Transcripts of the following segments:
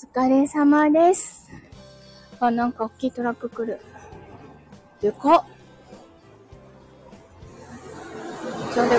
疲れ様です。あ、なんか大きいトラック来る。でかっ。超でかっ。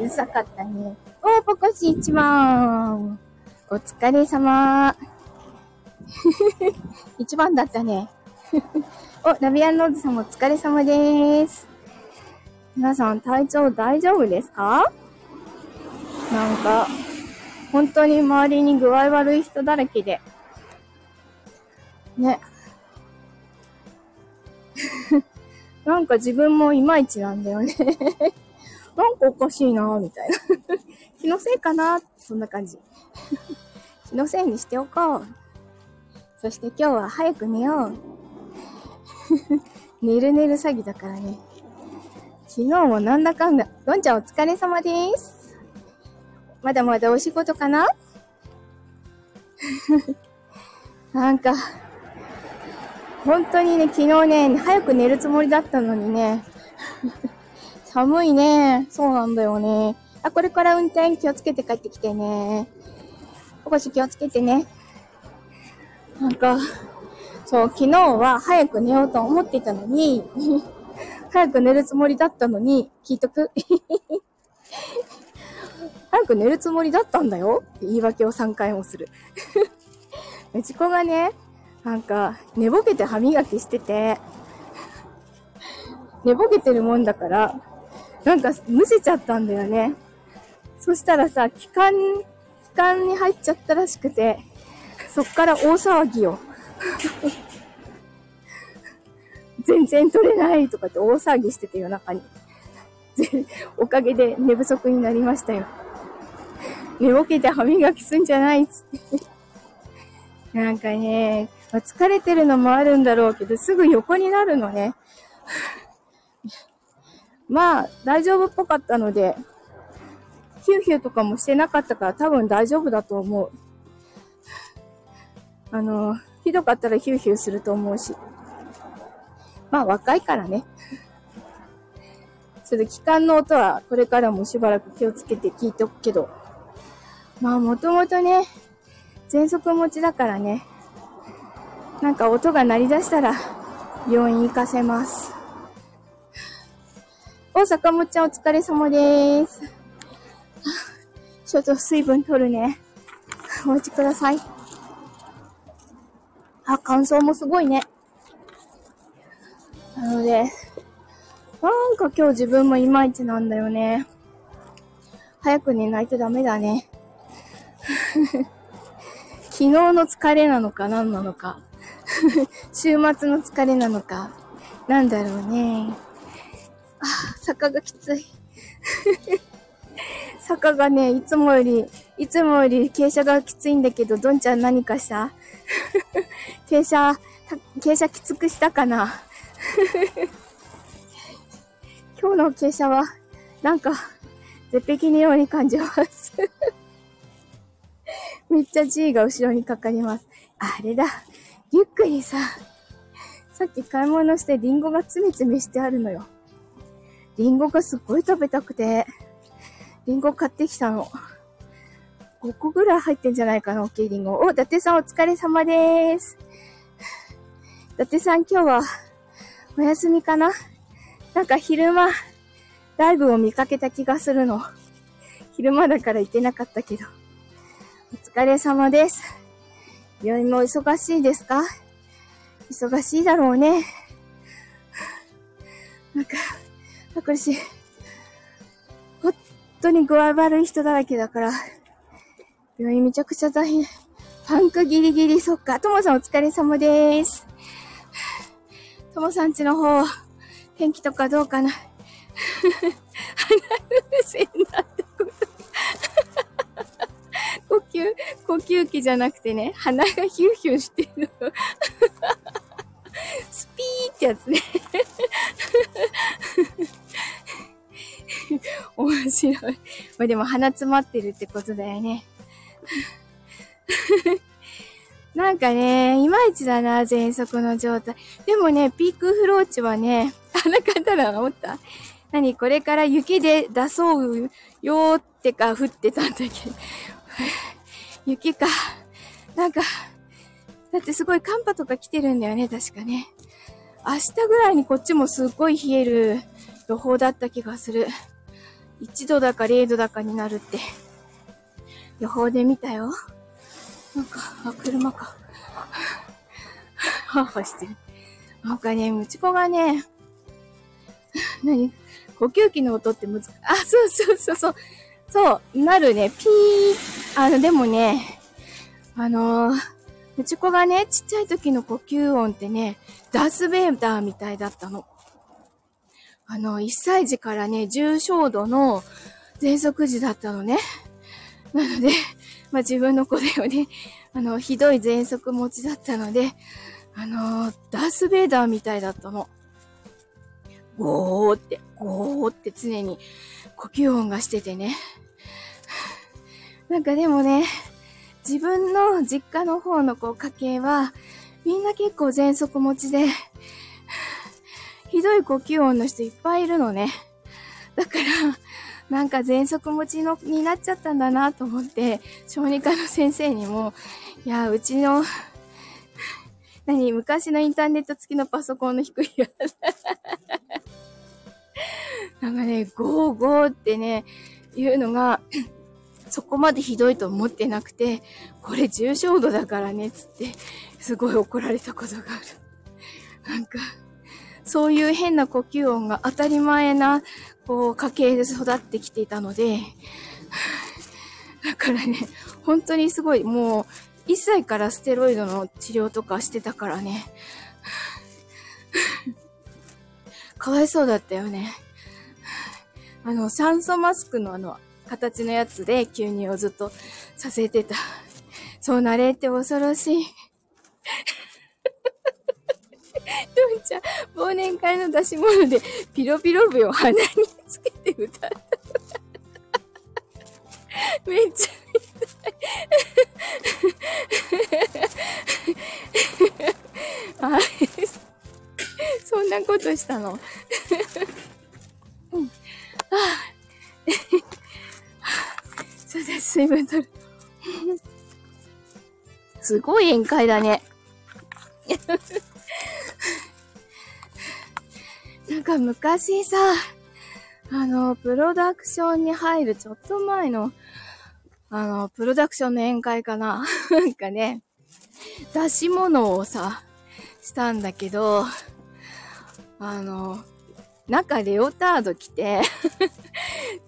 うるさかったね。おー、ポコシ一番。お疲れ様。一番だったね。お、ラビアンローズさんもお疲れ様です。皆さん体調大丈夫ですか？なんか、本当に周りに具合悪い人だらけで。ね。なんか自分もいまいちなんだよね。なんかおかしいなぁみたいな。気のせいかなそんな感じ。気のせいにしておこう。そして今日は早く寝よう。寝る寝る詐欺だからね。昨日もなんだかんだ。どんちゃんお疲れ様です。まだまだお仕事かな？なんか、本当にね、昨日ね、早く寝るつもりだったのにね。寒いね。そうなんだよね。あ、これから運転気をつけて帰ってきてね。おこし気をつけてね。なんか、そう、昨日は早く寝ようと思っていたのに、早く寝るつもりだったのに、聞いとく？早く寝るつもりだったんだよって言い訳を3回もする。うち子がね、なんか、寝ぼけて歯磨きしてて、寝ぼけてるもんだから、なんかむせちゃったんだよね。そしたらさ、気管、気管に入っちゃったらしくて、そっから大騒ぎよ。全然取れないとかって大騒ぎしてて夜中に。おかげで寝不足になりましたよ。寝ぼけて歯磨きすんじゃないっつって。なんかね、疲れてるのもあるんだろうけど、すぐ横になるのね。まあ、大丈夫っぽかったので、ヒューヒューとかもしてなかったから多分大丈夫だと思う。あの、ひどかったらヒューヒューすると思うし。まあ若いからね。それで気管の音はこれからもしばらく気をつけて聞いとくけど。まあもともとね、喘息持ちだからね。なんか音が鳴り出したら病院行かせます。お、坂本ちゃんお疲れ様です。ちょっと水分取るね。お待ちください。あ、乾燥もすごいね。なので、なんか今日自分もいまいちなんだよね。早く寝ないとダメだね。昨日の疲れなのか何なのか。週末の疲れなのか。なんだろうね。あ、坂がきつい。坂がね、いつもより、いつもより傾斜がきついんだけど、どんちゃん何かした？傾斜、傾斜きつくしたかな？今日の傾斜は、なんか、絶壁のように感じます。めっちゃ G が後ろにかかります。あれだ。リュックにさ、さっき買い物してリンゴがつめつめしてあるのよ。リンゴがすっごい食べたくて、リンゴ買ってきたの。5個ぐらい入ってんじゃないかな、大きいリンゴ。お、伊達さんお疲れ様です。伊達さん今日はお休みかな？なんか昼間、ライブを見かけた気がするの。昼間だから行ってなかったけど。お疲れ様です。病院も忙しいですか？忙しいだろうね。なんか、苦しい。本当に具合悪い人だらけだから、病院めちゃくちゃ大変。パンクギリギリ、そっか。ともさんお疲れ様です。ともさんちの方、天気とかどうかな鼻風船だってこと。呼吸、呼吸器じゃなくてね、鼻がヒューヒューしてるの。スピーってやつね。面白い。まあでも鼻詰まってるってことだよね。なんかね、いまいちだな、喘息の状態。でもね、ピークフローチはね、なかったら思った何これから雪で出そうよってか降ってたんだけど。雪か。なんか、だってすごい寒波とか来てるんだよね、確かね。明日ぐらいにこっちもすっごい冷える予報だった気がする。1度だか0度だかになるって、予報で見たよ。なんか、あ、車か。はぁはしてる。なんかね、ムチコがね、何？呼吸器の音って難しい。あ、そうそうそうそう。そう、なるね。ピー。あの、でもね、あのー、ムチコがね、ちっちゃい時の呼吸音ってね、ダースベイダーみたいだったの。あの、1歳児からね、重症度の喘息時だったのね。なので、まあ、自分の子だよね。あの、ひどい喘息持ちだったので、あのー、ダースベイダーみたいだったの。ゴーって、ゴーって常に呼吸音がしててね。なんかでもね、自分の実家の方のこう家系は、みんな結構喘息持ちで、ひどい呼吸音の人いっぱいいるのね。だから、なんか喘息持ちのになっちゃったんだなと思って、小児科の先生にも、いや、うちの、何、昔のインターネット付きのパソコンの低いやつ。なんかね、ゴーゴーってね、いうのが、そこまでひどいと思ってなくて、これ重症度だからね、つって、すごい怒られたことがある。なんか、そういう変な呼吸音が当たり前な、こう、家系で育ってきていたので、だからね、本当にすごい、もう、1歳からステロイドの治療とかしてたからね。かわいそうだったよね。あの、酸素マスクのあの、形のやつで吸入をずっとさせてた。そうなれって恐ろしい。どんちゃん、忘年会の出し物でピロピロ笛を鼻につけて歌った。めっちゃあそんなことしたの？水分取る。すごい宴会だね。なんか昔さ、あの、プロダクションに入るちょっと前の、あの、プロダクションの宴会かな なんかね、出し物をさ、したんだけど、あの、中レオタード着て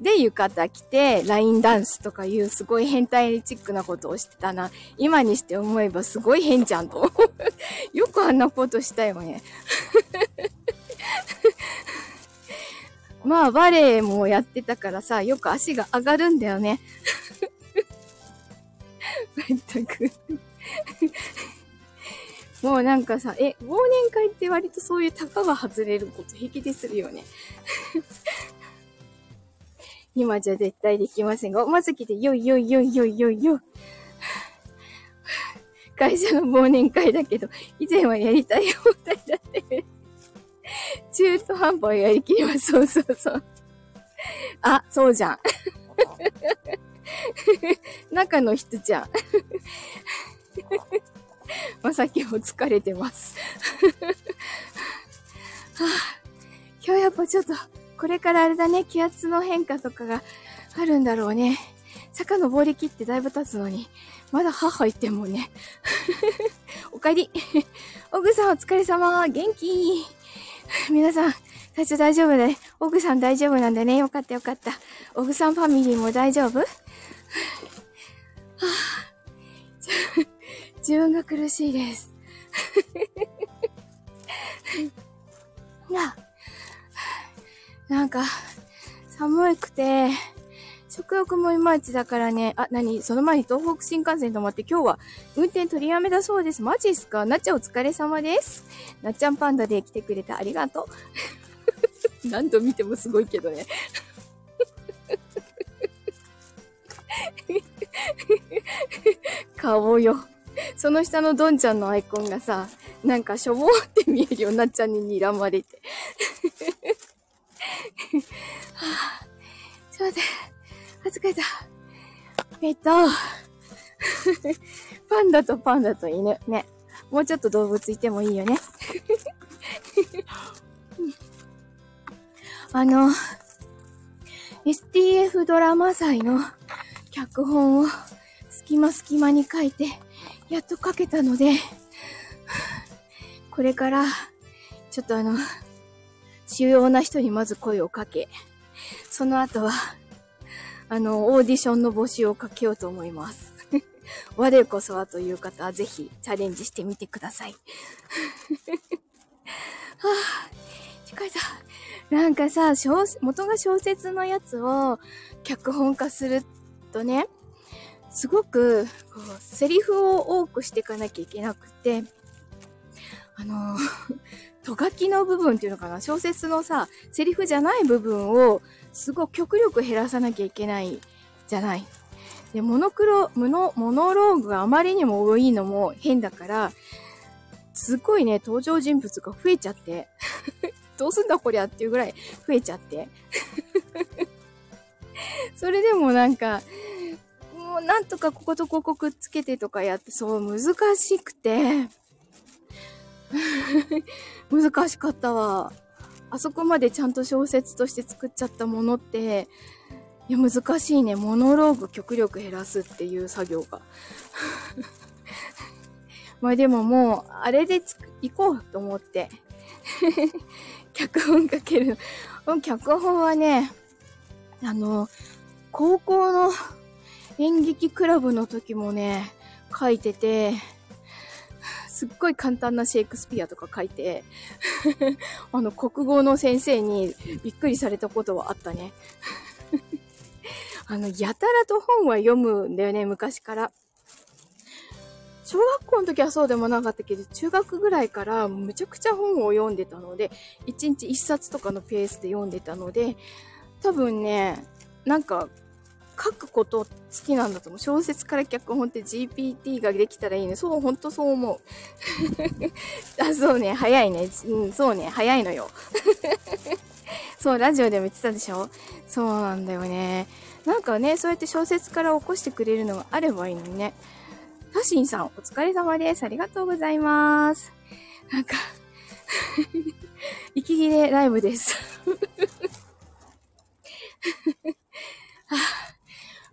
で、浴衣着て、ラインダンスとかいうすごい変態チックなことをしてたな。今にして思えばすごい変じゃんと。よくあんなことしたよね。まあ、バレエもやってたからさ、よく足が上がるんだよね。まったくもうなんかさ、え、忘年会って割とそういう高が外れること平気でするよね。今じゃ絶対できませんが、おまず来て、よいよいよいよいよいよ。会社の忘年会だけど、以前はやりたい放題だって。中途半端やりきります。そうそうそう。あ、そうじゃん。中の人じゃん。まさきも疲れてます。はあ、今日やっぱちょっと、これからあれだね、気圧の変化とかがあるんだろうね。坂登りきってだいぶ経つのに、まだ母言ってもね。おかえり。オグさんお疲れ様。元気。皆さん、体調大丈夫で、オグさん大丈夫なんだね。よかったよかった。オグさんファミリーも大丈夫？はあ自分が苦しいです。な、なんか、寒くて、食欲もいまいちだからね、あ、なに、その前に東北新幹線止まって今日は運転取りやめだそうです。マジっすか？なっちゃんお疲れ様です。なっちゃんパンダで来てくれてありがとう。何度見てもすごいけどね。顔よ。その下のドンちゃんのアイコンがさ、なんかしょぼーって見えるよ、なっちゃんに睨まれて。はぁ、ちょっと待って、あ、疲れた。えっと、パンダとパンダと犬。ね。もうちょっと動物いてもいいよね。あの、STF ドラマ祭の脚本を隙間隙間に書いて、やっと書けたので、これから、ちょっとあの、主要な人にまず声をかけ、その後は、あの、オーディションの募集をかけようと思います。我こそはという方はぜひチャレンジしてみてください。はぁ、近いさ、なんかさ、元が小説のやつを脚本化するとね、すごく、こう、セリフを多くしていかなきゃいけなくて、あの、とがきの部分っていうのかな？小説のさ、セリフじゃない部分を、すごく極力減らさなきゃいけないじゃない。で、モノクロ、モノ、モノローグがあまりにも多いのも変だから、すごいね、登場人物が増えちゃって。どうすんだこりゃっていうぐらい増えちゃって。それでもなんか、もうなんとかこことここくっつけてとかやって、そう難しくて。難しかったわ。あそこまでちゃんと小説として作っちゃったものって、いや、難しいね。モノローグ極力減らすっていう作業が。まあでももう、あれでつ行こうと思って。脚本書ける。脚本はね、あの、高校の演劇クラブの時もね、書いてて、すっごい簡単なシェイクスピアとか書いて、あの、国語の先生にびっくりされたことはあったね。あの、やたらと本は読むんだよね、昔から。小学校の時はそうでもなかったけど、中学ぐらいからむちゃくちゃ本を読んでたので、1日1冊とかのペースで読んでたので、多分ね、なんか、書くこと好きなんだと思う。小説から脚本って GPT ができたらいいね。そう、ほんとそう思う。あ、そうね、早いね。うん、そうね、早いのよ。そう、ラジオでも言ってたでしょ？そうなんだよね。なんかね、そうやって小説から起こしてくれるのがあればいいのにね。タシンさん、お疲れ様です。ありがとうございます。なんか 息切れライブです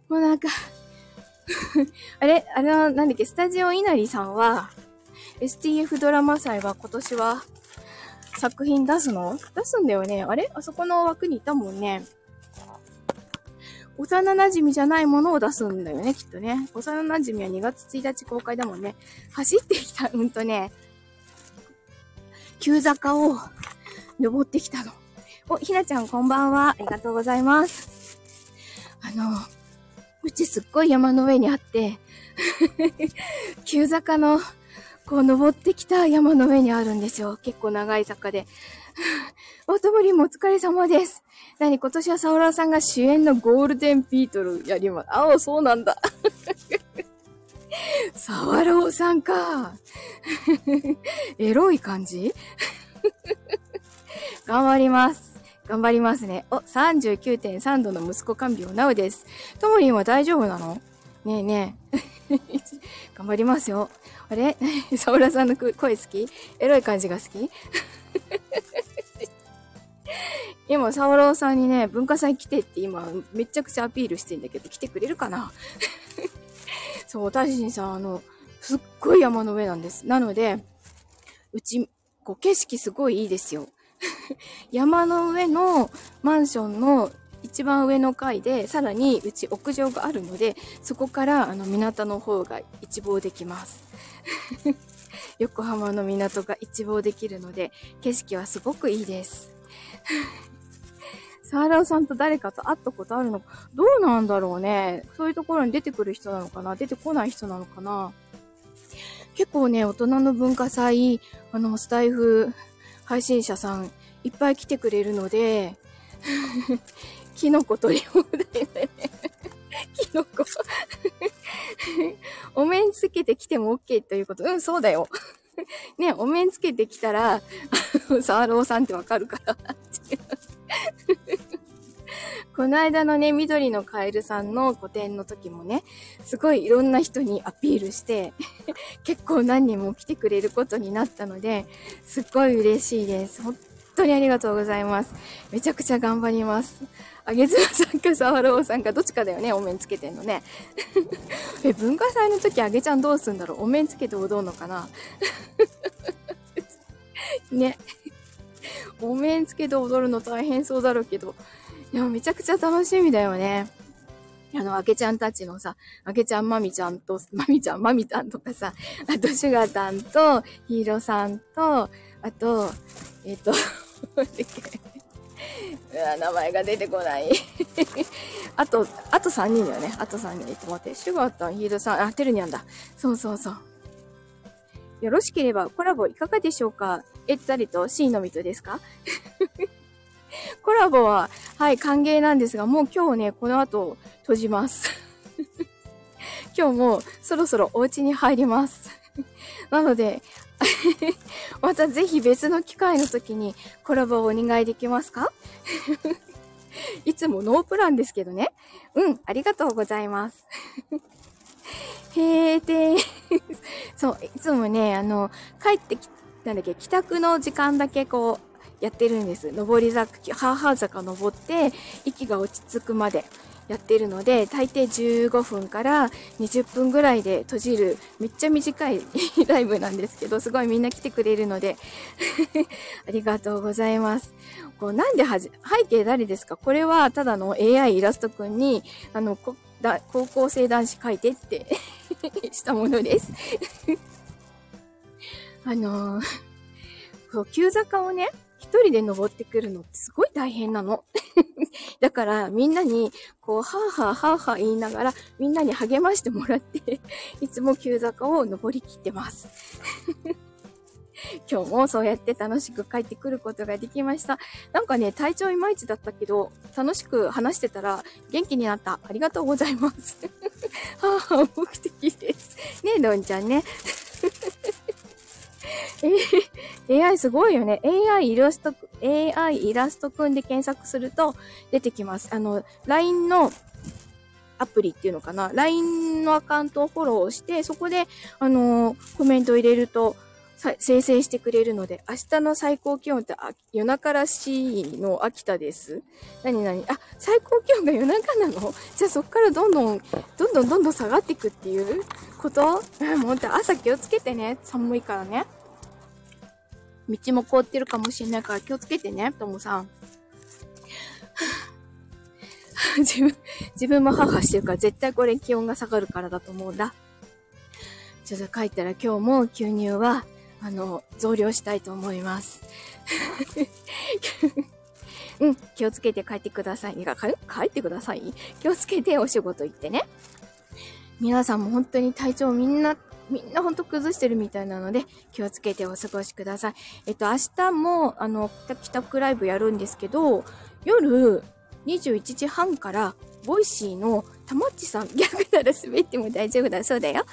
もうなんか あれあの、なんだっけ、スタジオ稲荷さんは、STF ドラマ祭は今年は作品出すの？出すんだよね。あれ？あそこの枠にいたもんね。幼馴染じゃないものを出すんだよね、きっとね。幼馴染は2月1日公開だもんね。走ってきた、うんとね、急坂を登ってきたの。お、ひなちゃんこんばんは。ありがとうございます。あの、うちすっごい山の上にあって、急坂の、こう登ってきた山の上にあるんですよ。結構長い坂で。おともりもお疲れ様です。何今年はサオラさんが主演のゴールデンビートルやります。ああ、そうなんだ。サワローさんか。エロい感じ？頑張ります。頑張りますね。お、39.3度の息子看病なおです。ともりんは大丈夫なの？ねえねえ。頑張りますよ。あれ？サオラさんの声好き？エロい感じが好き？今、サワローさんにね、文化祭来てって今、めちゃくちゃアピールしてんだけど、来てくれるかな？そう、大臣さん、あの、すっごい山の上なんです。なので、うち、こう、景色すごいいいですよ。山の上のマンションの一番上の階で、さらにうち屋上があるので、そこからあの港の方が一望できます。横浜の港が一望できるので、景色はすごくいいです。サーラーさんと誰かと会ったことあるのか、どうなんだろうね。そういうところに出てくる人なのかな？出てこない人なのかな？結構ね、大人の文化祭、あの、スタイフ配信者さんいっぱい来てくれるので、キノコ取り放題だよね。キノコ お面つけてきても OK ということ。うん、そうだよ。ね、お面つけてきたら、あの、サーローさんってわかるから。この間のね、緑のカエルさんの個展の時もね、すごいいろんな人にアピールして、結構何人も来てくれることになったので、すっごい嬉しいです。本当にありがとうございます。めちゃくちゃ頑張ります。あげずまさんか沢朗さんかどっちかだよね、お面つけてんのね。え、文化祭の時あげちゃんどうすんだろう？お面つけて踊るのかな？ね。お面つけて踊るの大変そうだろうけど、いや、めちゃくちゃ楽しみだよね。あの、あけちゃんたちのさ、あけちゃんまみちゃんと、まみちゃん、まみたんとかさ、あと、シュガタンと、ヒーローさんと、あと、えっ、ー、と、名前が出てこないあと、あと3人だよね。あと3人。えっと待って。シュガータン、ヒーローさん、あ、テルニャンだ。そうそうそう。よろしければコラボいかがでしょうか？えったりと？C のみとですか？コラボは、はい、歓迎なんですが、もう今日ね、この後閉じます。今日もそろそろお家に入ります。なので、またぜひ別の機会の時にコラボをお願いできますか？いつもノープランですけどね。うん、ありがとうございます。閉店。そう、いつもね、あの、帰ってき、なんだっけ、帰宅の時間だけこう、やってるんです。上り坂、ハーハー坂登って、息が落ち着くまでやってるので、大抵15分から20分ぐらいで閉じる、めっちゃ短い ライブなんですけど、すごいみんな来てくれるので ありがとうございます。こうなんではじ、背景誰ですか？これはただの AI イラストくんに、あのこ、だ高校生男子書いてって したものですあのー、こう、急坂をね、人で登ってくるのってすごい大変なの。だから、みんなに、こう、はぁはぁはぁはぁ言いながら、みんなに励ましてもらって いつも急坂を登りきってます 今日もそうやって楽しく帰ってくることができました。なんかね、体調いまいちだったけど、楽しく話してたら元気になった。ありがとうございます。はぁはぁ、目的です。ねえ、どんちゃんね。え AI すごいよね。AI イラスト、AI イラストくんで検索すると出てきます。あの、LINE のアプリっていうのかな ?LINE のアカウントをフォローして、そこで、あのー、コメントを入れると、生成してくれるので、明日の最高気温って夜中らしいの秋田です。何何？あ、最高気温が夜中なの？じゃあそっからどんどん、どんどんどんどん下がっていくっていうこと？うん、もう朝気をつけてね。寒いからね。道も凍ってるかもしれないから気をつけてね、ともさん。自分、自分も母してるから絶対これ気温が下がるからだと思うんだ。ちょっと帰ったら今日も吸入はあの、増量したいと思います。うん、気をつけて帰ってください。か帰ってください？気をつけてお仕事行ってね。皆さんも本当に体調みんな、みんなほんと崩してるみたいなので、気をつけてお過ごしください。えっと、明日も、あの、帰宅ライブやるんですけど、夜21時半から Voicy のたまっちさん、逆なら滑っても大丈夫だそうだよ。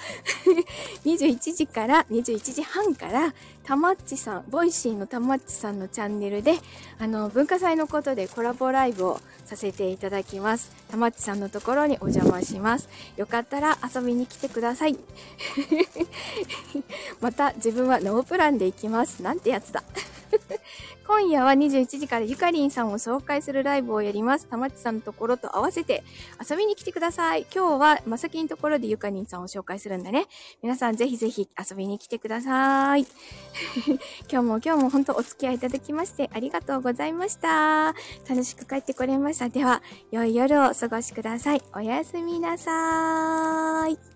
21時から、21時半から、たまっちさん、 Voicy のたまっちさんのチャンネルで、あの、文化祭のことでコラボライブをさせていただきます。たまっちさんのところにお邪魔します。よかったら遊びに来てください。また、自分はノープランで行きます。なんてやつだ。今夜は21時からゆかりんさんを紹介するライブをやります。たまちさんのところと合わせて遊びに来てください。今日はまさきのところでゆかりんさんを紹介するんだね。皆さんぜひぜひ遊びに来てください。今日も今日も本当お付き合いいただきましてありがとうございました。楽しく帰ってこれました。では、良い夜をお過ごしください。おやすみなさーい。